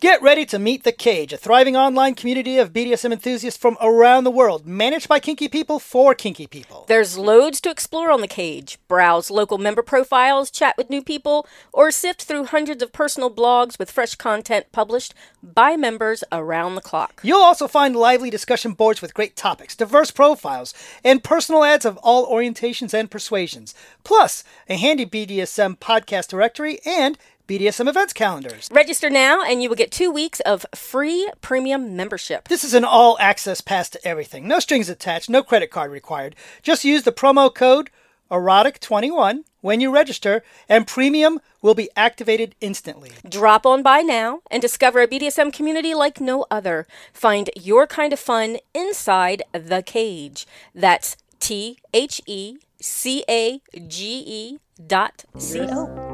Get ready to meet The Cage, a thriving online community of BDSM enthusiasts from around the world, managed by kinky people for kinky people. There's loads to explore on The Cage. Browse local member profiles, chat with new people, or sift through hundreds of personal blogs with fresh content published by members around the clock. You'll also find lively discussion boards with great topics, diverse profiles, and personal ads of all orientations and persuasions, plus a handy BDSM podcast directory and BDSM events calendars. Register now and you will get two weeks of free premium membership. This is an all access pass to everything. No strings attached, no credit card required. Just use the promo code erotic21 when you register, and premium will be activated instantly. Drop on by now and discover a BDSM community like no other. Find your kind of fun inside the cage. That's T H E C A G E dot C O.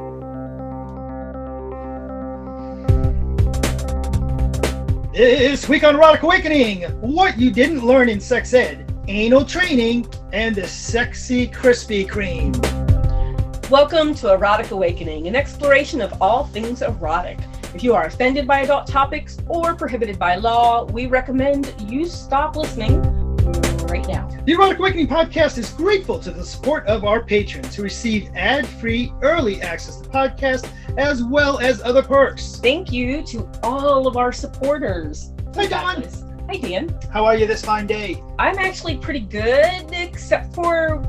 This week on Erotic Awakening, what you didn't learn in sex ed, anal training, and the sexy Krispy Kreme. Welcome to Erotic Awakening, an exploration of all things erotic. If you are offended by adult topics or prohibited by law, we recommend you stop listening right now. The Erotic Awakening podcast is grateful to the support of our patrons who receive ad free early access to the podcast as well as other perks. Thank you to all of our supporters. Hi, Don. Hi, Dan. How are you this fine day? I'm actually pretty good, except for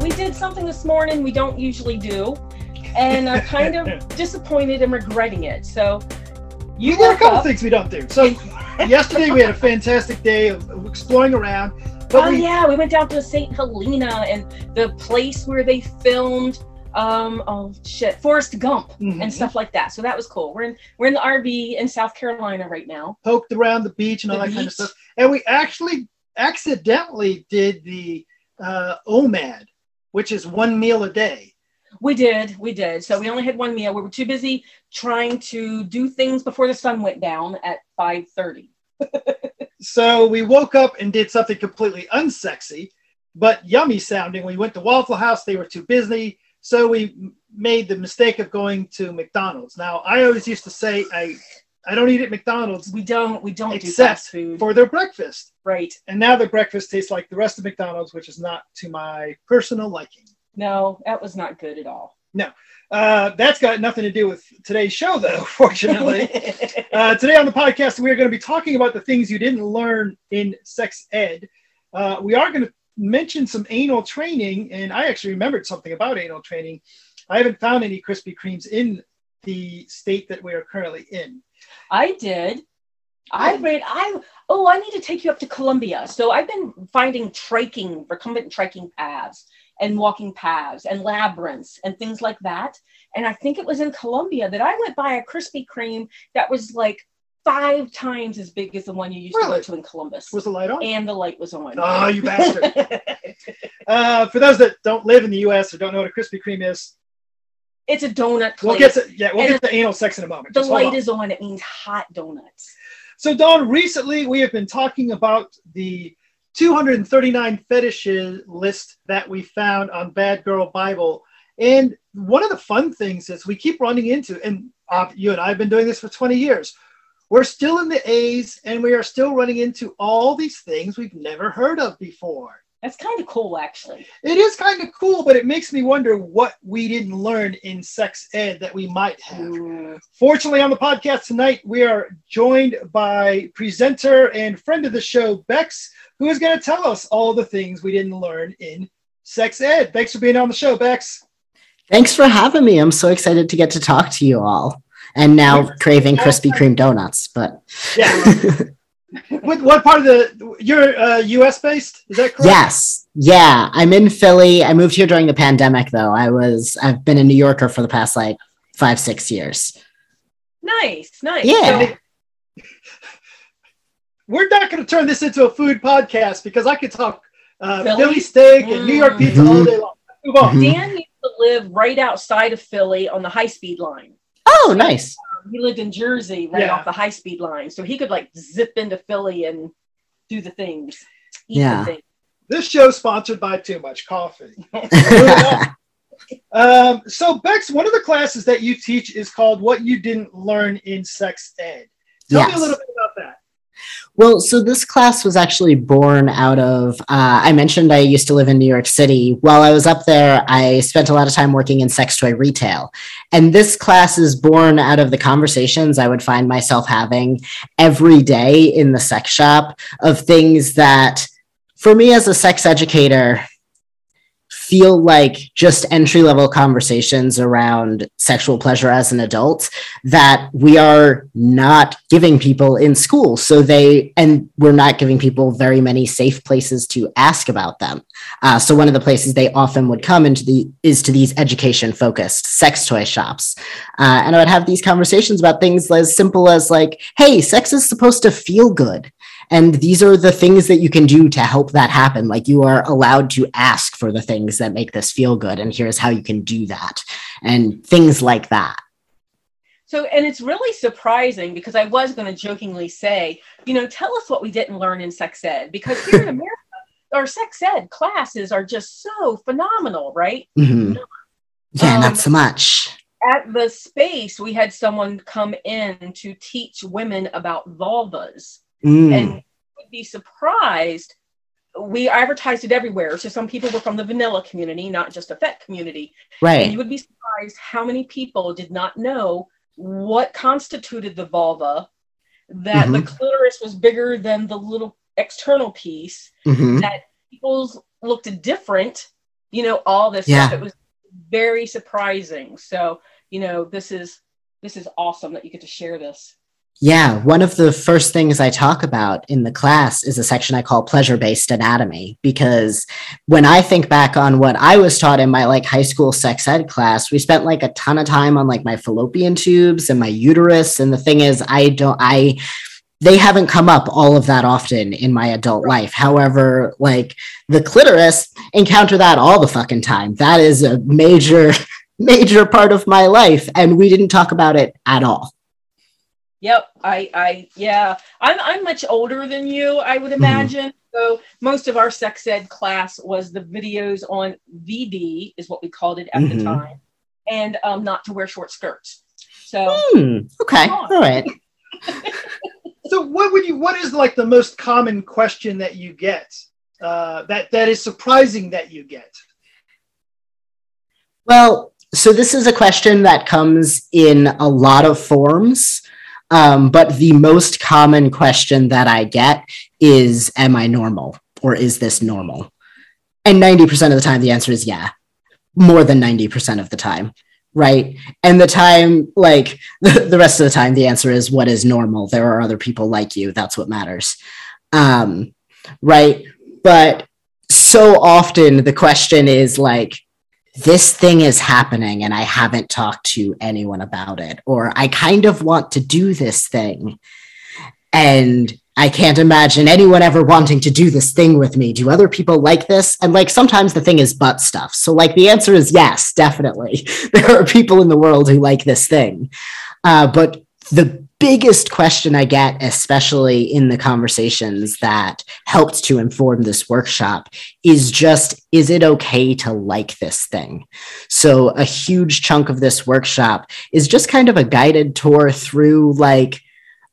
we did something this morning we don't usually do, and I'm kind of disappointed and regretting it. So, you there are a couple up. things we don't do. So, yesterday we had a fantastic day of exploring around. But oh we, yeah, we went down to St. Helena and the place where they filmed um oh shit Forrest Gump Mhm. and stuff like that. So that was cool. We're in we're in the RV in South Carolina right now. poked around the beach and all The that kind of stuff. And we actually accidentally did the uh, OMAD, which is one meal a day. We did, we did. So we only had one meal. We were too busy trying to do things before the sun went down at 5:30. So we woke up and did something completely unsexy, but yummy sounding. We went to Waffle House. They were too busy. So we made the mistake of going to McDonald's. Now, I always used to say I, I don't eat at McDonald's We don't we don't do fast food. for their breakfast. right. And now their breakfast tastes like the rest of McDonald's, which is not to my personal liking. No, that was not good at all. Uh, that's got nothing to do with today's show, though, fortunately. uh, today on the podcast, we are going to be talking about the things you didn't learn in sex ed. Uh, we are going to mention some anal training, and I actually remembered something about anal training. I haven't found any Krispy Kremes in the state that we are currently in. I did. I read. I oh, I need to take you up to Columbia. So I've been finding trekking, recumbent trekking paths and walking paths and labyrinths and things like that. And I think it was in Columbia that I went by a Krispy Kreme that was like five times as big as the one you used to go to in Columbus. Was the light on? and the light was on. Oh, you bastard. Uh, for those that don't live in the U.S. or don't know what a Krispy Kreme is, it's a donut place. we'll get to yeah, we'll And get to anal sex in a moment. the Just light on. is on. It means hot donuts. So, Dawn, recently we have been talking about the 239 fetishes list that we found on Bad Girl Bible. And one of the fun things is we keep running into, and uh, you and I have been doing this for 20 years. We're still in the A's and we are still running into all these things we've never heard of before. That's kind of cool, actually. It is kind of cool, but it makes me wonder what we didn't learn in sex ed that we might have. Mm. Fortunately, on the podcast tonight, we are joined by presenter and friend of the show, Bex, who is going to tell us all the things we didn't learn in sex ed. Thanks for being on the show, Bex. Thanks for having me. I'm so excited to get to talk to you all. And now craving Krispy Kreme donuts, but Yeah. what, what part of the you're uh, U.S. based? Is that correct? yes, yeah, I'm in Philly. I moved here during the pandemic, though. I was I've been a New Yorker for the past like five six years. Nice, nice. Yeah. So- We're not going to turn this into a food podcast because I could talk uh, Philly? Philly steak and New York pizza all Mhm. day long. Move on. Mhm. Dan used to live right outside of Philly on the high speed line. Oh, nice. He lived in Jersey right Yeah. off the high speed line. So he could like zip into Philly and do the things. Eat Yeah. the things. This show's sponsored by Too Much Coffee. Um, so, Bex, one of the classes that you teach is called What You Didn't Learn in Sex Ed. Tell me Yes. a little bit about that. Well, so this class was actually born out of. Uh, I mentioned I used to live in New York City. While I was up there, I spent a lot of time working in sex toy retail. And this class is born out of the conversations I would find myself having every day in the sex shop of things that, for me as a sex educator, feel like just entry level conversations around sexual pleasure as an adult that we are not giving people in school. So they, and we're not giving people very many safe places to ask about them. Uh, so one of the places they often would come into the is to these education focused sex toy shops. Uh, and I would have these conversations about things as simple as like, hey, sex is supposed to feel good. And these are the things that you can do to help that happen. Like you are allowed to ask for the things that make this feel good. And here's how you can do that. And things like that. So, and it's really surprising because I was going to jokingly say, you know, tell us what we didn't learn in sex ed because here in America, our sex ed classes are just so phenomenal, right? Mhm. Yeah, Um, not so much. At the space, we had someone come in to teach women about vulvas, Mm. and you would be surprised. We advertised it everywhere. So some people were from the vanilla community, not just a FET community. Right. And you would be surprised how many people did not know what constituted the vulva, that the clitoris was bigger than the little external piece, Mhm. that people's looked different, you know, all this Yeah. stuff. It was very surprising. So, you know, this is this is awesome that you get to share this. Yeah, one of the first things I talk about in the class is a section I call pleasure based anatomy because when I think back on what I was taught in my like high school sex ed class, we spent like a ton of time on like my fallopian tubes and my uterus and the thing is I don't I they haven't come up all of that often in my adult life. However, like the clitoris encounter that all the fucking time. That is a major major part of my life and we didn't talk about it at all. Yep, I, I, yeah, I'm, I'm much older than you, I would imagine. So most of our sex ed class was the videos on VD, is what we called it at the Mhm. time, and um, not to wear short skirts. So Hmm. Okay. All right. So, what would you? What is like the most common question that you get? Uh, that that is surprising that you get. Well, so this is a question that comes in a lot of forms. Um, but the most common question that I get is Am I normal? Or is this normal? And 90% of the time, the answer is yeah, more than 90% of the time. Right. And the time, like the, rest of the time, the answer is what is normal? There are other people like you. That's what matters. Um, right. But so often the question is like, this thing is happening and I haven't talked to anyone about it, or I kind of want to do this thing. And I can't imagine anyone ever wanting to do this thing with me. Do other people like this? And like sometimes the thing is butt stuff. So, like, the answer is yes, definitely. There are people in the world who like this thing. Uh, but the biggest question I get, especially in the conversations that helped to inform this workshop, is just is it okay to like this thing? So, a huge chunk of this workshop is just kind of a guided tour through like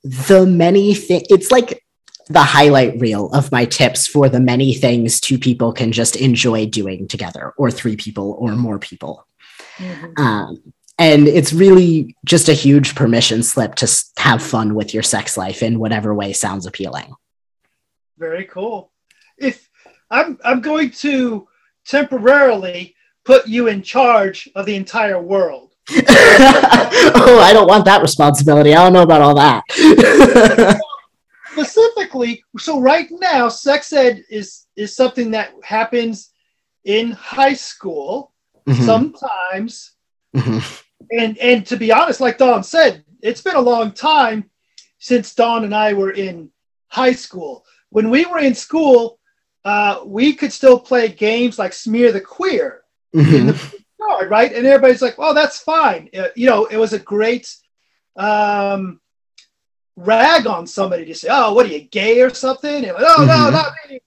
the many things. It's like the highlight reel of my tips for the many things two people can just enjoy doing together, or three people, or more people. Um, and it's really just a huge permission slip to have fun with your sex life in whatever way sounds appealing. Very cool. If I'm I'm going to temporarily put you in charge of the entire world. oh, I don't want that responsibility. I don't know about all that. Specifically, so right now, sex ed is is something that happens in high school Mhm, sometimes. mhm. And and to be honest, like Dawn said, it's been a long time since Dawn and I were in high school. When we were in school, uh, we could still play games like Smear the Queer in Mhm. the yard, right? And everybody's like, "Oh, that's fine." Uh, you know, it was a great um, rag on somebody to say, "Oh, what are you gay or something?" And like, "Oh, no, Mhm. not me."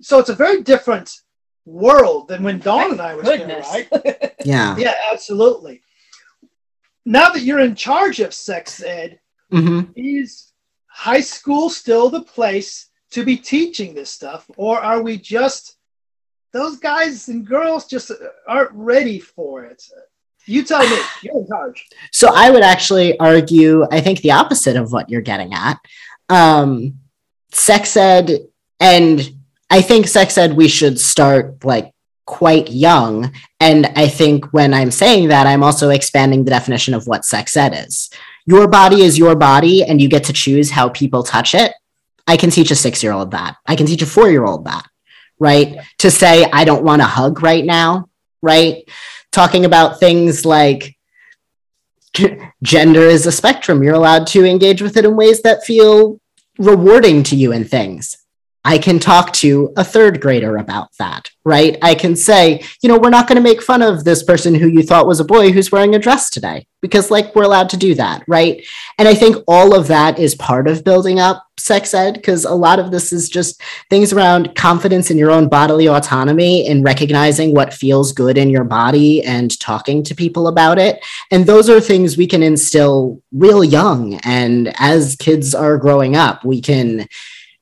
So it's a very different world than when Dawn and I was there, goodness. right? Yeah. Yeah, absolutely. Now that you're in charge of sex ed, Mhm. is high school still the place to be teaching this stuff, or are we just those guys and girls just aren't ready for it? You tell me. You're in charge. So I would actually argue, I think the opposite of what you're getting at. Um, sex ed, and I think sex ed, we should start like quite young. And I think when I'm saying that, I'm also expanding the definition of what sex ed is. Your body is your body, and you get to choose how people touch it. I can teach a six year old that. I can teach a four year old that, right? To say, I don't want a hug right now, right? Talking about things like gender is a spectrum. You're allowed to engage with it in ways that feel rewarding to you and things. I can talk to a third grader about that, right? I can say, you know, we're not going to make fun of this person who you thought was a boy who's wearing a dress today because, like, we're allowed to do that, right? And I think all of that is part of building up sex ed because a lot of this is just things around confidence in your own bodily autonomy and recognizing what feels good in your body and talking to people about it. And those are things we can instill real young. And as kids are growing up, we can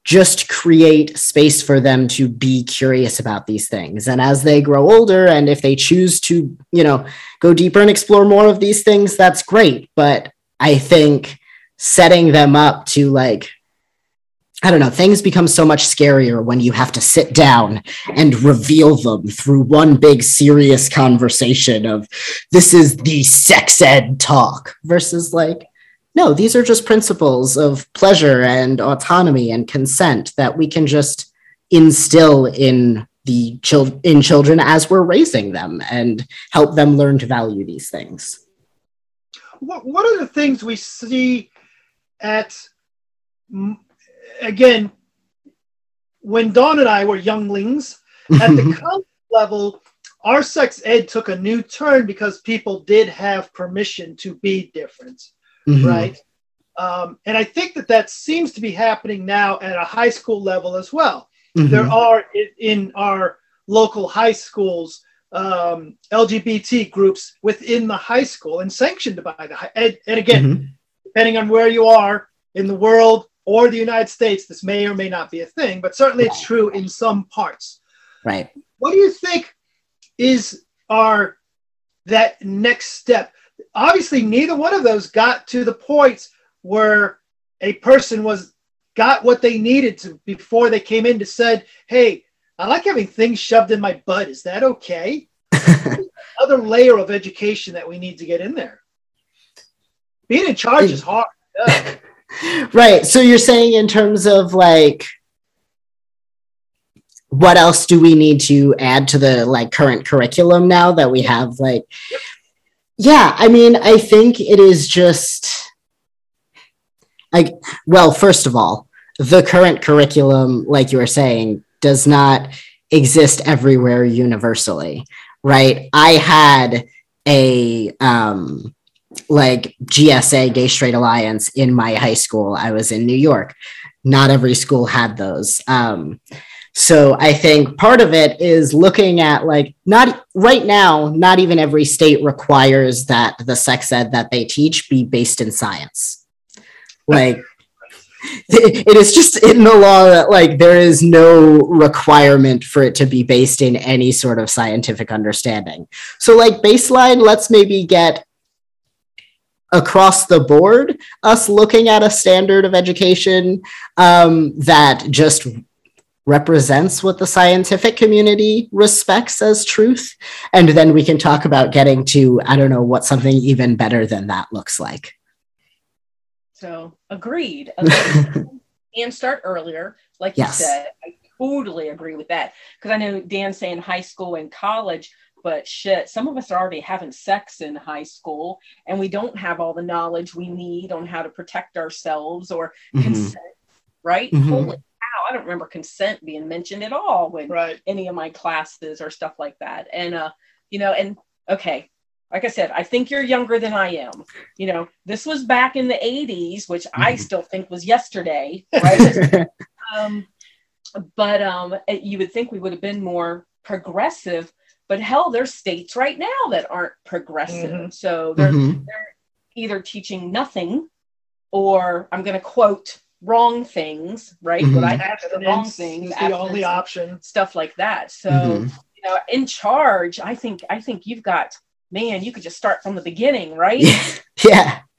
just create space for them to be curious about these things. And as they grow older and if they choose to you know go deeper and explore more of these things that's great. But i think setting them up to like I don't know, things become so much scarier when you have to sit down and reveal them through one big serious conversation of this is the sex ed talk versus like, no, these are just principles of pleasure and autonomy and consent that we can just instill in the chil- in children as we're raising them and help them learn to value these things. What, what are the things we see at, again, when Dawn and I were younglings, at the college level, our sex ed took a new turn because people did have permission to be different mm-hmm. right? Um, and I think that that seems to be happening now at a high school level as well. Mm-hmm. There are in our local high schools um, LGBT groups within the high school and sanctioned by the high. And, and again, mm-hmm. depending on where you are in the world or the United States, this may or may not be a thing, but certainly it's true in some parts. Right. What do you think is our that next step? Obviously neither one of those got to the points where a person was got what they needed to before they came in to said, "Hey, I like having things shoved in my butt. Is that okay?" Other layer of education that we need to get in there. Being in charge is hard. Yeah. right. So you're saying in terms of like what else do we need to add to the like current curriculum now that we have like yep yeah, I mean, I think it is just like, well, first of all, the current curriculum, like you were saying, does not exist everywhere universally, right? I had a um, like GSA, Gay Straight Alliance, in my high school. I was in New York. Not every school had those. Um, so I think part of it is looking at like not right now, not even every state requires that the sex ed that they teach be based in science. Like it is just in the law that like there is no requirement for it to be based in any sort of scientific understanding. So like baseline, let's maybe get across the board us looking at a standard of education um, that just represents what the scientific community respects as truth. And then we can talk about getting to, I don't know, what something even better than that looks like. So, agreed. agreed. and start earlier, like yes. you said. I totally agree with that. Because I know Dan saying high school and college, but shit, some of us are already having sex in high school and we don't have all the knowledge we need on how to protect ourselves or mm-hmm. consent, right? Mm-hmm. Holy I don't remember consent being mentioned at all when right. any of my classes or stuff like that. And uh, you know, and okay, like I said, I think you're younger than I am. You know, this was back in the 80s, which mm-hmm. I still think was yesterday, right? um, but um, you would think we would have been more progressive. But hell, there's states right now that aren't progressive. Mm-hmm. So they're, mm-hmm. they're either teaching nothing or I'm going to quote wrong things, right? Mhm. What I act the wrong things, the only abstinence, option. stuff like that. So Mhm. you know, in charge, I think I think you've got man, you could just start from the beginning, right? yeah.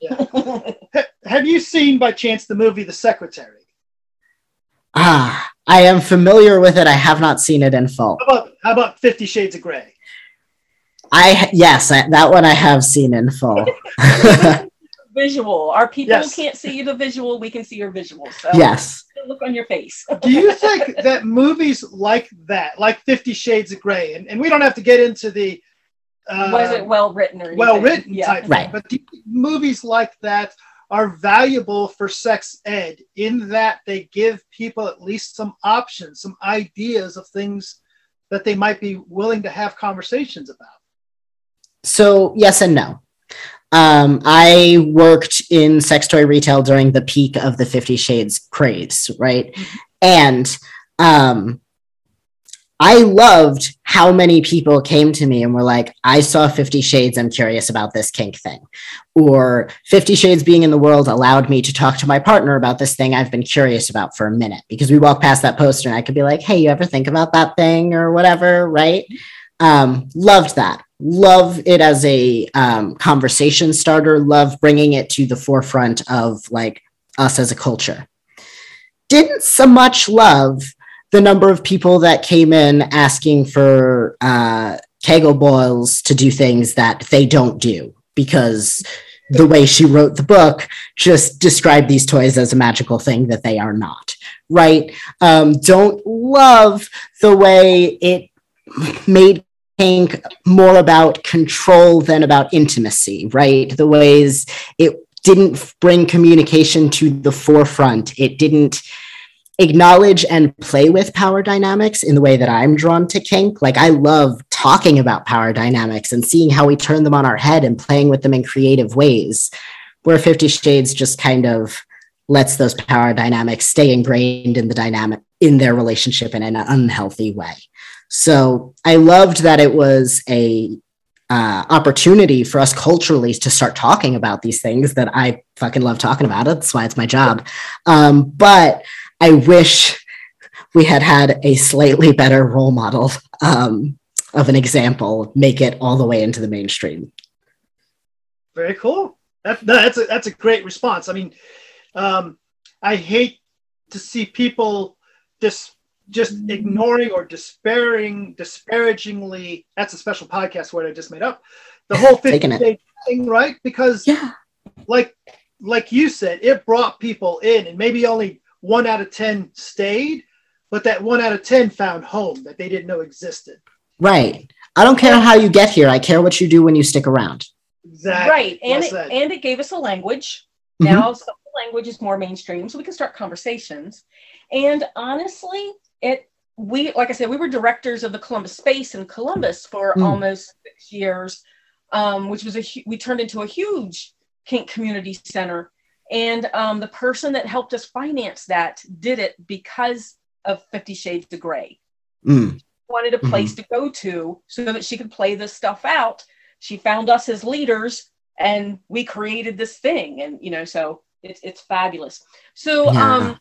Ha- Have you seen by chance the movie The Secretary? Ah, I am familiar with it. I have not seen it in full. How about how about Fifty Shades of Grey? I yes, I, that one I have seen in full. visual. Our people Yes. can't see the visual, we can see your visual. So yes. look on your face. Do you think that movies like that, like Fifty Shades of Grey, and, and we don't have to get into the uh, Was it well written or well written Yeah. type Right. thing, but do you think movies like that are valuable for sex ed in that they give people at least some options, some ideas of things that they might be willing to have conversations about. So yes and no. Um, I worked in sex toy retail during the peak of the Fifty Shades craze, right? And um, I loved how many people came to me and were like, I saw Fifty Shades, I'm curious about this kink thing. Or Fifty Shades being in the world allowed me to talk to my partner about this thing I've been curious about for a minute because we walk past that poster and I could be like, hey, you ever think about that thing or whatever, right? Um, loved that. Love it as a um, conversation starter. Love bringing it to the forefront of like us as a culture. Didn't so much love the number of people that came in asking for uh, Kegel balls to do things that they don't do because the way she wrote the book just described these toys as a magical thing that they are not. Right? Um, don't love the way it made kink more about control than about intimacy, right? The ways it didn't bring communication to the forefront. It didn't acknowledge and play with power dynamics in the way that I'm drawn to kink. Like I love talking about power dynamics and seeing how we turn them on our head and playing with them in creative ways. Where 50 Shades just kind of lets those power dynamics stay ingrained in the dynamic in their relationship in an unhealthy way. So I loved that it was a uh, opportunity for us culturally to start talking about these things that I fucking love talking about. That's why it's my job. Um, but I wish we had had a slightly better role model um, of an example, make it all the way into the mainstream. Very cool. That, that's a that's a great response. I mean, um, I hate to see people just just ignoring or despairing, disparagingly. That's a special podcast word I just made up. The whole 50 day thing, right? Because Yeah. like like you said, it brought people in, and maybe only one out of ten stayed, but that one out of ten found home that they didn't know existed. Right. I don't care how you get here. I care what you do when you stick around. Exactly. Right. And Well it, and it gave us a language. Mhm. Now so the language is more mainstream, so we can start conversations. And honestly, it we like I said, we were directors of the Columbus Space in Columbus for Mm. almost six years, um, which was a we turned into a huge kink community center. And um, the person that helped us finance that did it because of Fifty Shades of Grey Mm. wanted a place to go to so that she could play this stuff out. She found us as leaders and we created this thing. And, you know, so it's, it's fabulous. So, Yeah. um,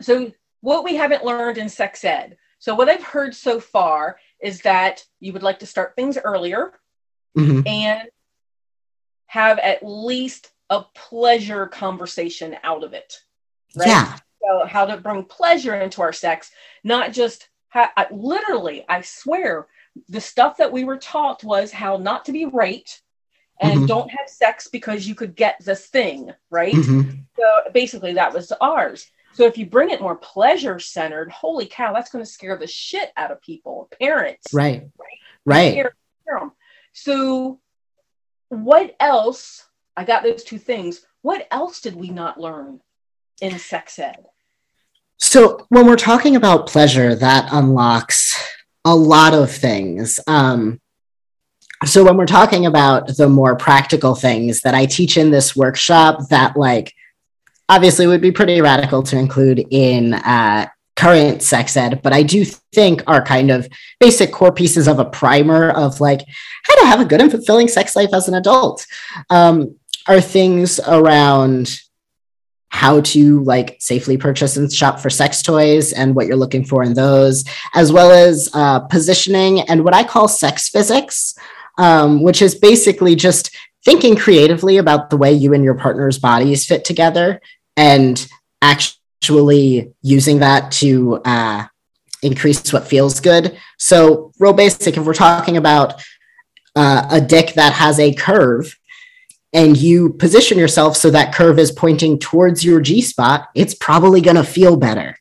so what we haven't learned in sex ed. So what I've heard so far is that you would like to start things earlier Mhm. and have at least a pleasure conversation out of it. Right? Yeah. So how to bring pleasure into our sex, not just how, I, literally. I swear, the stuff that we were taught was how not to be raped and Mhm. don't have sex because you could get this thing, right? Mhm. So basically, that was ours. So if you bring it more pleasure centered, holy cow, that's going to scare the shit out of people, parents, Right. Right. 'em. So, what else? I got those two things. What else did we not learn in sex ed? So when we're talking about pleasure, that unlocks a lot of things. Um, so when we're talking about the more practical things that I teach in this workshop, that like obviously would be pretty radical to include in uh, current sex ed, but I do think are kind of basic core pieces of a primer of like how to have a good and fulfilling sex life as an adult um, are things around how to like safely purchase and shop for sex toys and what you're looking for in those, as well as uh, positioning and what I call sex physics, um, which is basically just thinking creatively about the way you and your partner's bodies fit together and actually using that to uh, increase what feels good. So, real basic, if we're talking about uh, a dick that has a curve and you position yourself so that curve is pointing towards your G spot, it's probably going to feel better,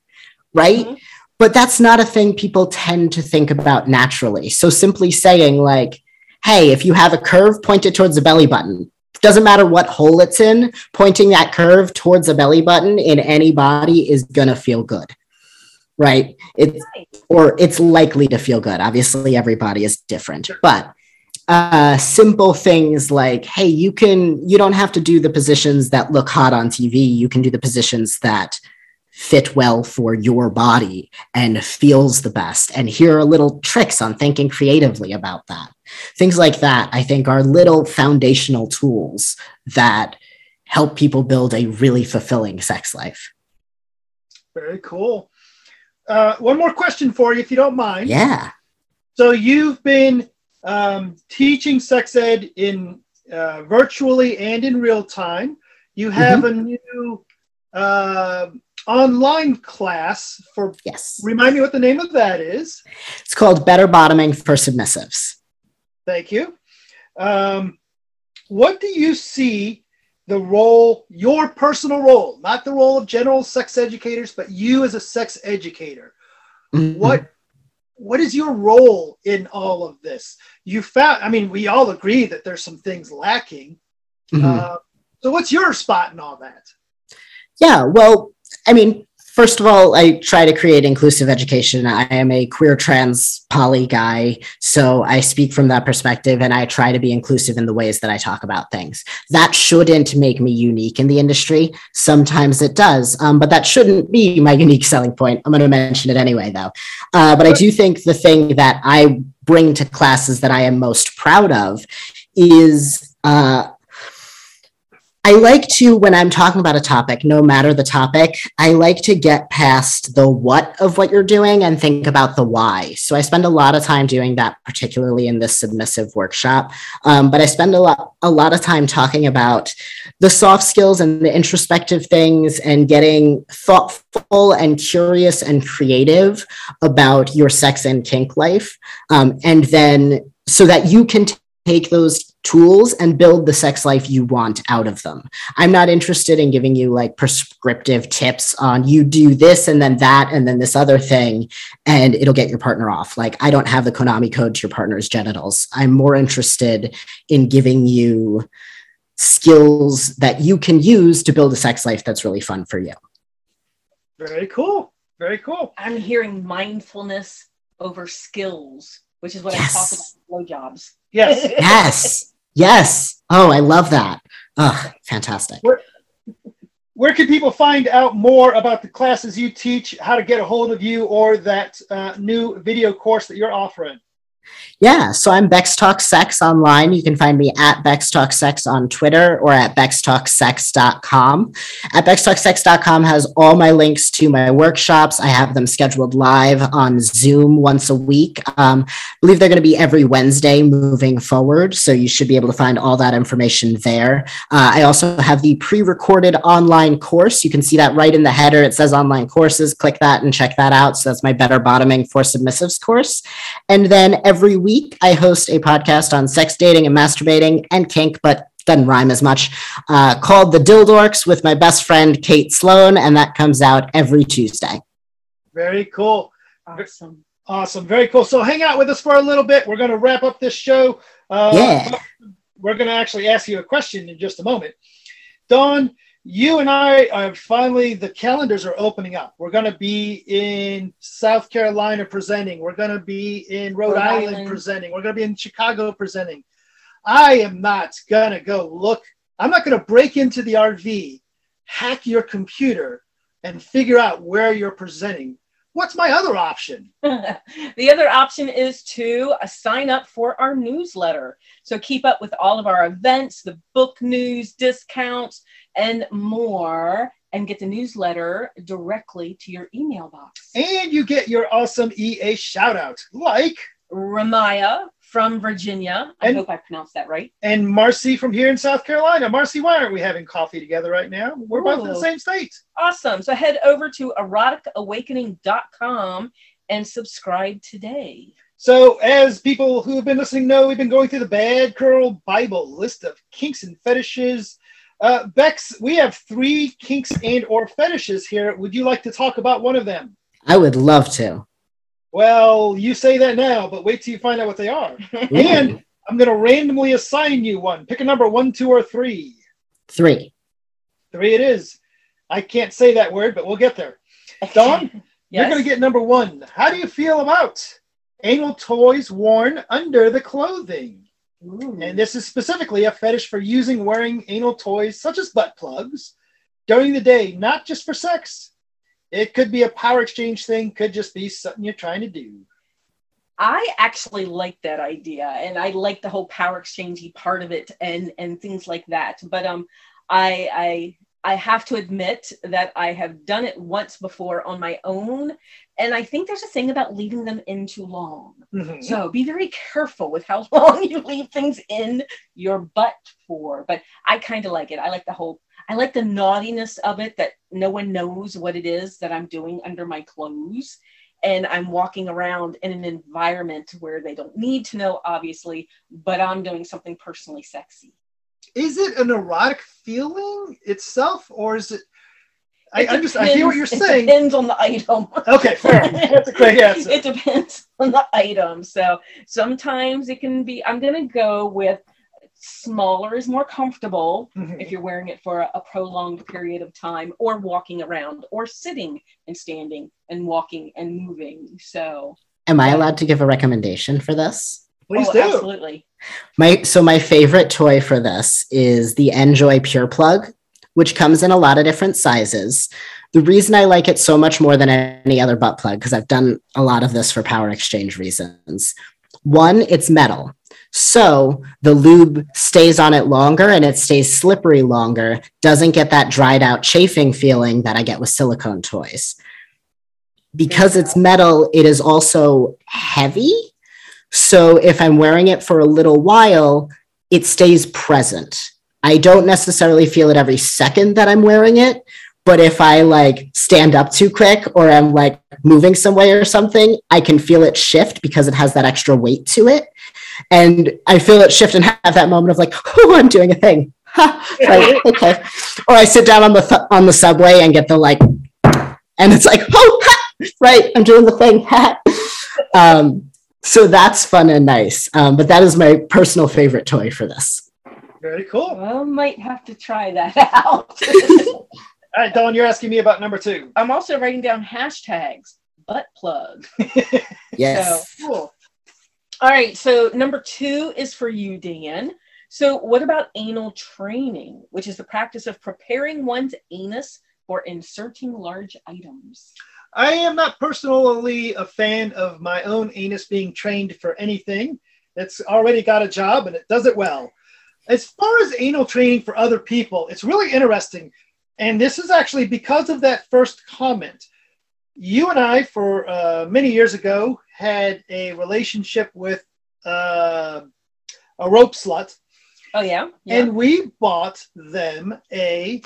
right? Mm-hmm. But that's not a thing people tend to think about naturally. So, simply saying, like, hey, if you have a curve, point it towards the belly button. Doesn't matter what hole it's in, pointing that curve towards the belly button in any body is going to feel good right? It's or it's likely to feel good. Obviously, everybody is different, but uh, simple things like, hey, you can you don't have to do the positions that look hot on TV. You can do the positions that fit well for your body and feels the best. And here are little tricks on thinking creatively about that. Things like that, I think, are little foundational tools that help people build a really fulfilling sex life. Very cool. Uh, one more question for you, if you don't mind. Yeah. So you've been um, teaching sex ed in uh, virtually and in real time. You have mm-hmm. a new uh, online class for. Yes. Remind me what the name of that is. It's called Better Bottoming for Submissives. Thank you. Um, what do you see the role, your personal role, not the role of general sex educators, but you as a sex educator. Mm-hmm. What what is your role in all of this? You found, I mean, we all agree that there's some things lacking. Mm-hmm. Uh, so, what's your spot in all that? Yeah, well, I mean, First of all, I try to create inclusive education. I am a queer trans poly guy, so I speak from that perspective and I try to be inclusive in the ways that I talk about things. That shouldn't make me unique in the industry. Sometimes it does, um, but that shouldn't be my unique selling point. I'm going to mention it anyway, though. Uh, but I do think the thing that I bring to classes that I am most proud of is uh, I like to, when I'm talking about a topic, no matter the topic, I like to get past the what of what you're doing and think about the why. So I spend a lot of time doing that, particularly in this submissive workshop. Um, but I spend a lot, a lot of time talking about the soft skills and the introspective things and getting thoughtful and curious and creative about your sex and kink life. Um, and then so that you can take those tools and build the sex life you want out of them. I'm not interested in giving you like prescriptive tips on you do this and then that and then this other thing and it'll get your partner off. Like I don't have the Konami code to your partner's genitals. I'm more interested in giving you skills that you can use to build a sex life that's really fun for you. Very cool. Very cool. I'm hearing mindfulness over skills, which is what yes. I talk about blowjobs. Yes. yes. Yes. Oh, I love that. Oh, fantastic. Where, where can people find out more about the classes you teach, how to get a hold of you, or that uh, new video course that you're offering? Yeah, so I'm Bex Talk Sex online. You can find me at Bex Talk Sex on Twitter or at bextalksex.com. At bextalksex.com has all my links to my workshops. I have them scheduled live on Zoom once a week. Um, I believe they're going to be every Wednesday moving forward, so you should be able to find all that information there. Uh, I also have the pre-recorded online course. You can see that right in the header. It says online courses. Click that and check that out. So that's my Better Bottoming for Submissives course. And then every week, I host a podcast on sex, dating, and masturbating and kink, but doesn't rhyme as much, uh, called The Dildorks with my best friend, Kate Sloan, and that comes out every Tuesday. Very cool. Awesome. Awesome. Very cool. So hang out with us for a little bit. We're going to wrap up this show. Uh, yeah. We're going to actually ask you a question in just a moment. Dawn, you and I are finally the calendars are opening up. We're going to be in South Carolina presenting. We're going to be in Rhode, Rhode Island, Island presenting. We're going to be in Chicago presenting. I am not going to go look. I'm not going to break into the RV, hack your computer, and figure out where you're presenting. What's my other option? the other option is to uh, sign up for our newsletter. So keep up with all of our events, the book news, discounts, and more. and get the newsletter directly to your email box. And you get your awesome EA shout out, like Ramaya from Virginia. I And- hope I pronounced that right. and Marcy from here in South Carolina. Marcy, why aren't we having coffee together right now? We're both in the same state. Awesome. So head over to eroticawakening.com and subscribe today. So, as people who have been listening know, we've been going through the Bad Girl Bible list of kinks and fetishes. Uh, Bex, we have three kinks and or fetishes here. Would you like to talk about one of them? I would love to. Well, you say that now, but wait till you find out what they are. And I'm going to randomly assign you one. Pick a number one, two, or three. Three. Three it is. I can't say that word, but we'll get there. Dawn, You're going to get number one. How do you feel about anal toys worn under the clothing? Ooh. And this is specifically a fetish for using wearing anal toys such as butt plugs during the day, not just for sex. It could be a power exchange thing, could just be something you're trying to do. I actually like that idea, and I like the whole power exchangey part of it, and and things like that. But um, I I I have to admit that I have done it once before on my own, and I think there's a thing about leaving them in too long. Mhm. So be very careful with how long you leave things in your butt for. But I kind of like it. I like the whole. I like the naughtiness of it that no one knows what it is that I'm doing under my clothes. And I'm walking around in an environment where they don't need to know, obviously, but I'm doing something personally sexy. Is it an erotic feeling itself, or is it? I, It I just I hear what you're depends- It saying. depends on the item. Okay, fair. That's a great answer. it depends on the item. So sometimes it can be, I'm going to go with smaller is more comfortable Mhm. if you're wearing it for a, a prolonged period of time or walking around or sitting and standing and walking and moving. So, Am I allowed to give a recommendation for this? Please oh, do. absolutely. My so my favorite toy for this is the njoy Pure Plug, which comes in a lot of different sizes. The reason I like it so much more than any other butt plug, because I've done a lot of this for power exchange reasons. One, it's metal. So the lube stays on it longer and it stays slippery longer, doesn't get that dried out chafing feeling that I get with silicone toys. Because it's metal, it is also heavy. So if I'm wearing it for a little while, it stays present. I don't necessarily feel it every second that I'm wearing it, but if I like stand up too quick or I'm like moving some way or something, I can feel it shift because it has that extra weight to it. And I feel it shift and have that moment of like, oh, I'm doing a thing. Ha, right, okay. Or I sit down on the th- on the subway and get the like, and it's like, oh, ha, right, I'm doing the thing. Ha. um, so that's fun and nice. Um, but that is my personal favorite toy for this. Very cool. Well, might have to try that out. All right, Dawn, you're asking me about number two. I'm also writing down hashtags butt plug. Yes. So cool. All right. So number two is for you, Dan. So what about anal training, which is the practice of preparing one's anus for inserting large items? I am not personally a fan of my own anus being trained for anything. It's already got a job and it does it well. As far as anal training for other people, it's really interesting. And this is actually because of that first comment. You and I, for uh, many years ago, had a relationship with uh, a rope slut, Oh yeah. Yeah. and we bought them a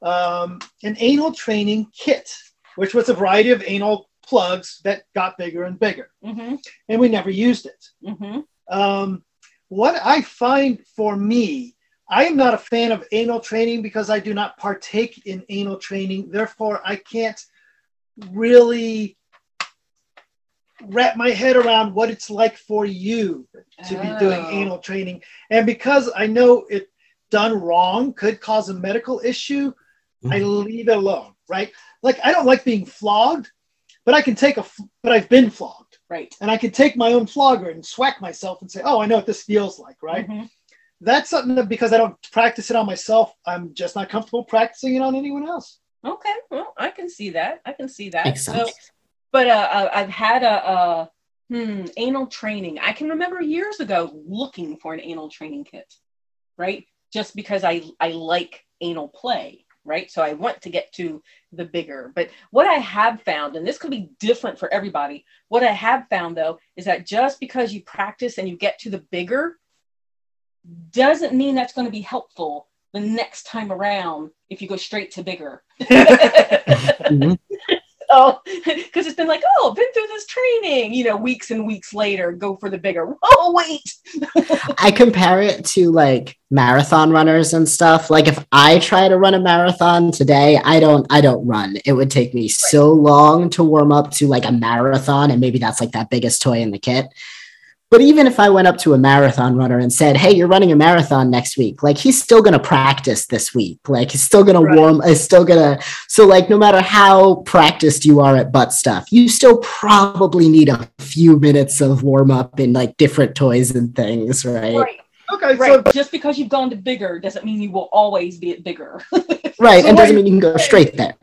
um, an anal training kit, which was a variety of anal plugs that got bigger and bigger, mm-hmm. and we never used it. Mm-hmm. Um, what I find for me, I am not a fan of anal training because I do not partake in anal training. Therefore, I can't really wrap my head around what it's like for you to be doing Oh. anal training. And because I know it done wrong could cause a medical issue, I leave it alone, right? Like I don't like being flogged, but I can take a, but I've been flogged Right. and I can take my own flogger and swack myself and say, oh, I know what this feels like, right? Mhm. That's something that because I don't practice it on myself, I'm just not comfortable practicing it on anyone else. Okay. Well, I can see that. I can see that. Makes So, sense. but uh, uh, I've had a, a hmm, anal training. I can remember years ago looking for an anal training kit, right? Just because I I like anal play. Right? So I want to get to the bigger. But what I have found, and this could be different for everybody, what I have found though is that just because you practice and you get to the bigger doesn't mean that's going to be helpful the next time around if you go straight to bigger. Mhm. Oh, because it's been like, oh, been through this training, you know, weeks and weeks later, go for the bigger. Oh, wait. I compare it to like marathon runners and stuff. Like if I try to run a marathon today, I don't I don't run. It would take me so long to warm up to like a marathon and maybe that's like that biggest toy in the kit. But even if I went up to a marathon runner and said, "Hey, you're running a marathon next week," like he's still going to practice this week. Like he's still going Right. to warm. Is still going to. So like, no matter how practiced you are at butt stuff, you still probably need a few minutes of warm up in like different toys and things, right? Right. Okay, Right. so Just because you've gone to bigger doesn't mean you will always be at bigger. Right, So and doesn't mean you can go straight there.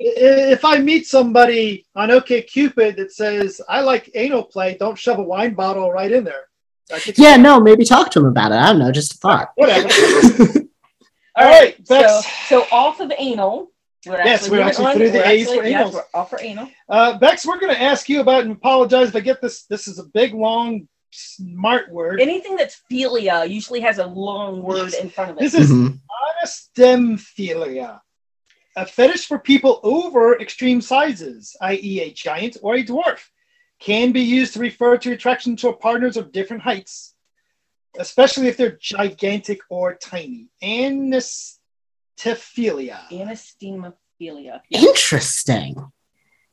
I- if I meet somebody on OKCupid that says I like anal play, don't shove a wine bottle right in there. Yeah, no, maybe talk to him about it. I don't know, just a thought. whatever. All All right. right, So, Bex. so off of anal. We're Yes, we're moving actually on- through the we're A's for actually- yes, we're off for anal. Uh, Bex, we're going to ask you about and apologize if I get this. This is a big, long, smart word. Anything that's philia usually has a long word in front of it. This is Mhm. anastemphilia, a fetish for people over extreme sizes, i.e., a giant or a dwarf. Can be used to refer to attraction to partners of different heights, especially if they're gigantic or tiny. Anastephilia. Anesthemophilia. Interesting.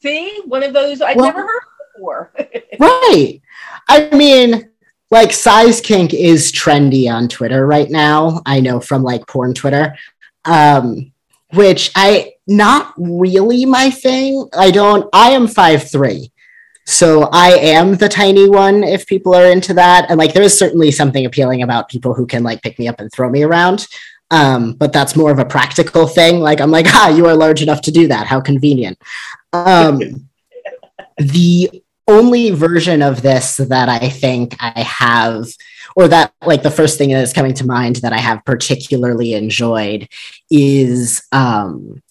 See, one of those I've Well- never heard before. Right. I mean, like size kink is trendy on Twitter right now. I know from like porn Twitter. Um, which I not really my thing. I don't I am five three. So I am the tiny one if people are into that. And like there is certainly something appealing about people who can like pick me up and throw me around. Um, but that's more of a practical thing. Like I'm like, ah, you are large enough to do that. How convenient. Um, the only version of this that I think I have, or that like the first thing that is coming to mind that I have particularly enjoyed is um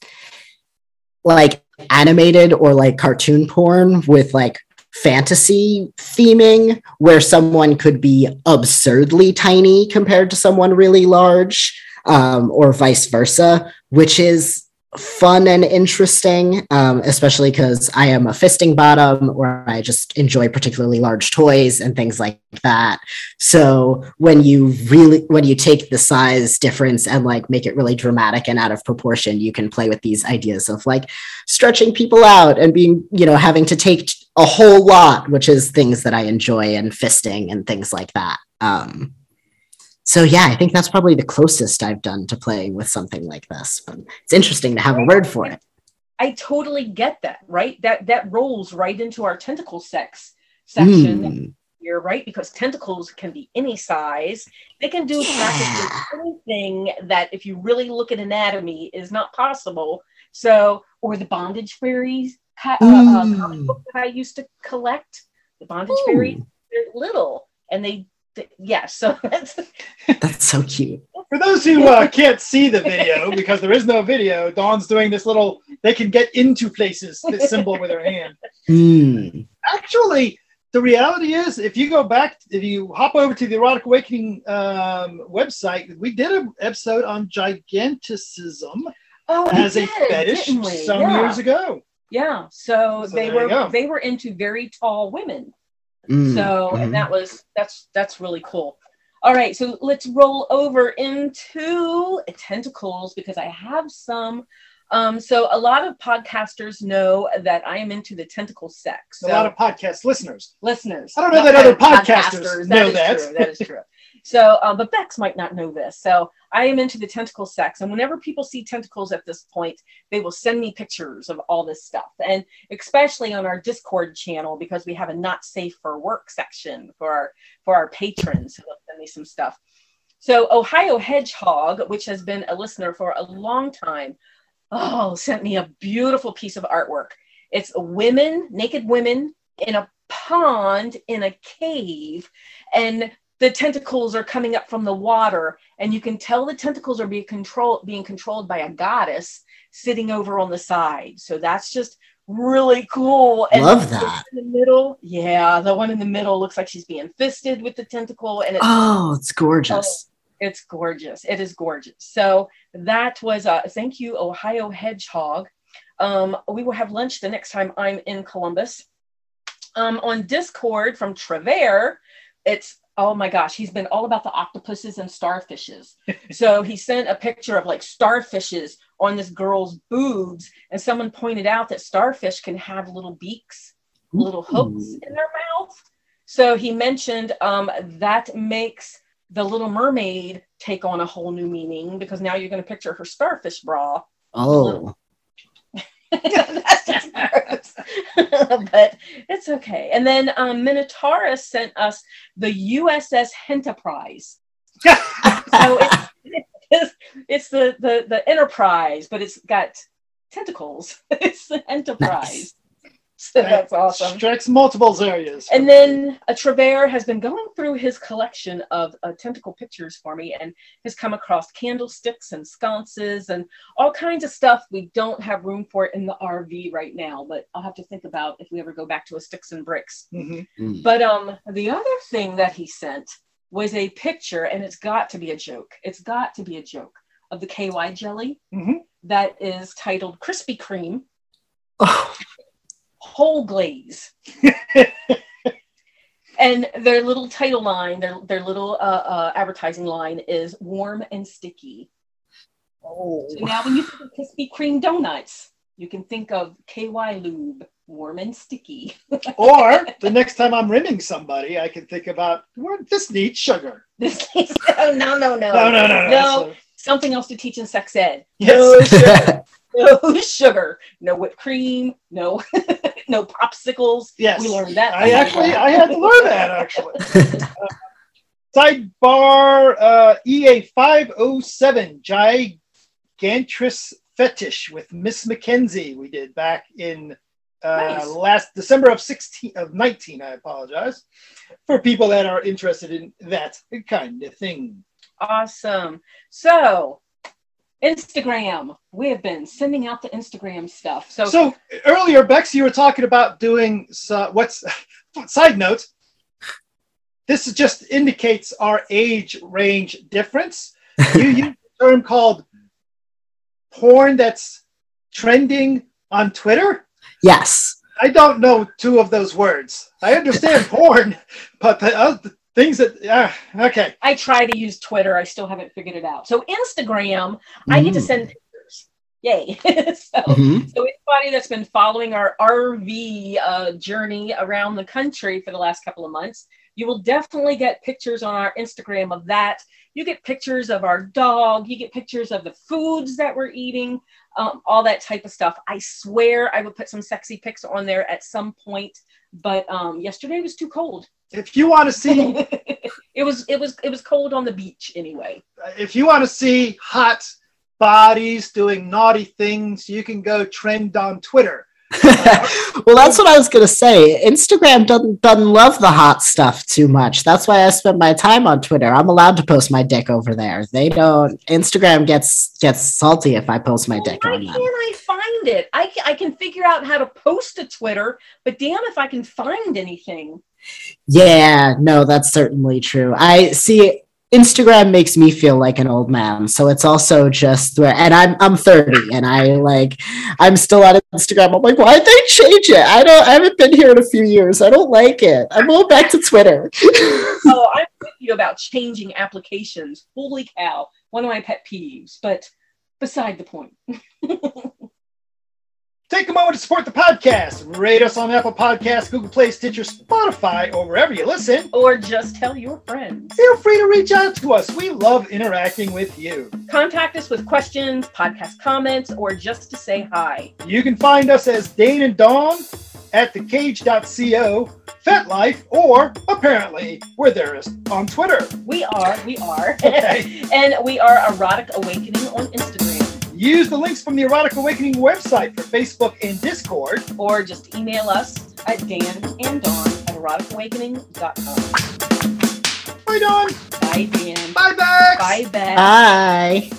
like animated or like cartoon porn with like fantasy theming where someone could be absurdly tiny compared to someone really large um, or vice versa which is fun and interesting, um, especially because I am a fisting bottom or I just enjoy particularly large toys and things like that. So when you really when you take the size difference and like make it really dramatic and out of proportion, you can play with these ideas of like stretching people out and being, you know, having to take a whole lot, which is things that I enjoy and fisting and things like that. Um, so yeah, I think that's probably the closest I've done to playing with something like this. But it's interesting to have a word for it. I totally get that, right? That that rolls right into our tentacle sex section Mm, here, right? Because tentacles can be any size. They can do practically anything that, if you really look at anatomy, is not possible. So, or the bondage fairies ca- uh, uh, comic Mm. book that I used to collect. The bondage Ooh. fairies, they're little, and they, th- yeah. So that's That's so cute. For those who uh, can't see the video, because there is no video, Dawn's doing this little they can get into places this symbol with her hand. Mm. Actually, the reality is, if you go back, if you hop over to the Erotic Awakening um, website, we did an episode on giganticism oh, we as a fetish some yeah. years ago. Yeah. So, So they were they were into very tall women. Mm. So Mhm. and that was that's that's really cool. All right, so let's roll over into tentacles because I have some. Um, so a lot of podcasters know that I am into the tentacle sex. A lot of podcast listeners. listeners. I don't know that other pod- podcasters know is that. True, that is true. So, um, but Bex might not know this. So I am into the tentacle sex, and whenever people see tentacles at this point, they will send me pictures of all this stuff, and especially on our Discord channel because we have a not safe for work section for our for our patrons. So they'll send me some stuff. So Ohio Hedgehog, which has been a listener for a long time, oh, sent me a beautiful piece of artwork. It's women, naked women in a pond in a cave, and the tentacles are coming up from the water, and you can tell the tentacles are being controlled being controlled by a goddess sitting over on the side. So that's just really cool. And Love that. In the middle, yeah, the one in the middle looks like she's being fisted with the tentacle, and it's Oh, it's gorgeous. it's gorgeous. It is gorgeous. So that was uh thank you, Ohio Hedgehog. Um, we will have lunch the next time I'm in Columbus. Um, on Discord from Trevor, it's oh my gosh, he's been all about the octopuses and starfishes. so he sent a picture of like starfishes on this girl's boobs, and someone pointed out that starfish can have little beaks, little hooks in their mouth. So he mentioned um, that makes the Little Mermaid take on a whole new meaning because now you're going to picture her starfish bra. Oh, But it's okay. And then um, Minotaurus sent us the USS Enterprise. So it's, it's, it's the, the, the Enterprise, but it's got tentacles. it's the Enterprise. So that's awesome. Stretch multiple areas. And then uh, Trevor has been going through his collection of uh, tentacle pictures for me and has come across candlesticks and sconces and all kinds of stuff we don't have room for it in the RV right now, but I'll have to think about if we ever go back to a sticks and bricks. Mhm. Mm. But um, the other thing that he sent was a picture, and it's got to be a joke. It's got to be a joke of the KY jelly Mhm. that is titled Krispy Kreme Oh, whole glaze. and their little title line, their their little uh, uh, advertising line is warm and sticky. Oh. So now when you think of Krispy Kreme donuts, you can think of KY lube, warm and sticky. Or the next time I'm rimming somebody, I can think about well, this needs sugar. This is, oh, no, no, no, No, no, no, no. no. So- Something else to teach in sex ed. yes. No sugar, no whipped cream, no no popsicles. Yes. We learned that. I actually I had to learn that actually. Uh, sidebar uh, EA five oh seven Gigantress Fetish with Miss Mackenzie we did back in uh, Nice. last December of sixteen of nineteen. I apologize for people that are interested in that kind of thing. Awesome. So, Instagram. We have been sending out the Instagram stuff. So, So earlier, Bex, you were talking about doing so, uh, what's side note. This just indicates our age range difference. You use a term called porn that's trending on Twitter. yes. I don't know two of those words. I understand porn, but the other things that uh, okay. I try to use Twitter. I still haven't figured it out. So, Instagram, I need to Mm. send pictures. Yay. so, Mhm. so, anybody that's been following our RV uh, journey around the country for the last couple of months, you will definitely get pictures on our Instagram of that. You get pictures of our dog, you get pictures of the foods that we're eating, um, all that type of stuff. I swear I would put some sexy pics on there at some point, but um, yesterday was too cold. If you want to see it was it was it was cold on the beach anyway. if you want to see hot bodies doing naughty things, you can go trend on Twitter. well, that's what I was gonna say. Instagram doesn't doesn't love the hot stuff too much. That's why I spend my time on Twitter. I'm allowed to post my dick over there. They don't. Instagram gets gets salty if I post my Well, dick why on can't them. I find it? I, I can figure out how to post to Twitter, but damn if I can find anything. Yeah, no, that's certainly true. I see. Instagram makes me feel like an old man, so it's also just where, and I'm I'm 30, and I like I'm still on Instagram. I'm like, why'd they change it? I don't. I haven't been here in a few years. I don't like it. I'm going back to Twitter. oh, I'm with you about changing applications. Holy cow, one of my pet peeves, but beside the point. Take a moment to support the podcast. Rate us on Apple Podcasts, Google Play, Stitcher, Spotify, or wherever you listen. Or just tell your friends. Feel free to reach out to us. We love interacting with you. Contact us with questions, podcast comments, or just to say hi. You can find us as Dane and Dawn at thecage.co, FetLife, or apparently we're there on Twitter. We are, we are. Okay. and we are Erotic Awakening on Instagram. Use the links from the Erotic Awakening website for Facebook and Discord. Or just email us at Dan and Dawn at eroticawakening.com. Bye, Dawn. Bye, Dan. Bye, Bex. Bye, Beth. Bye.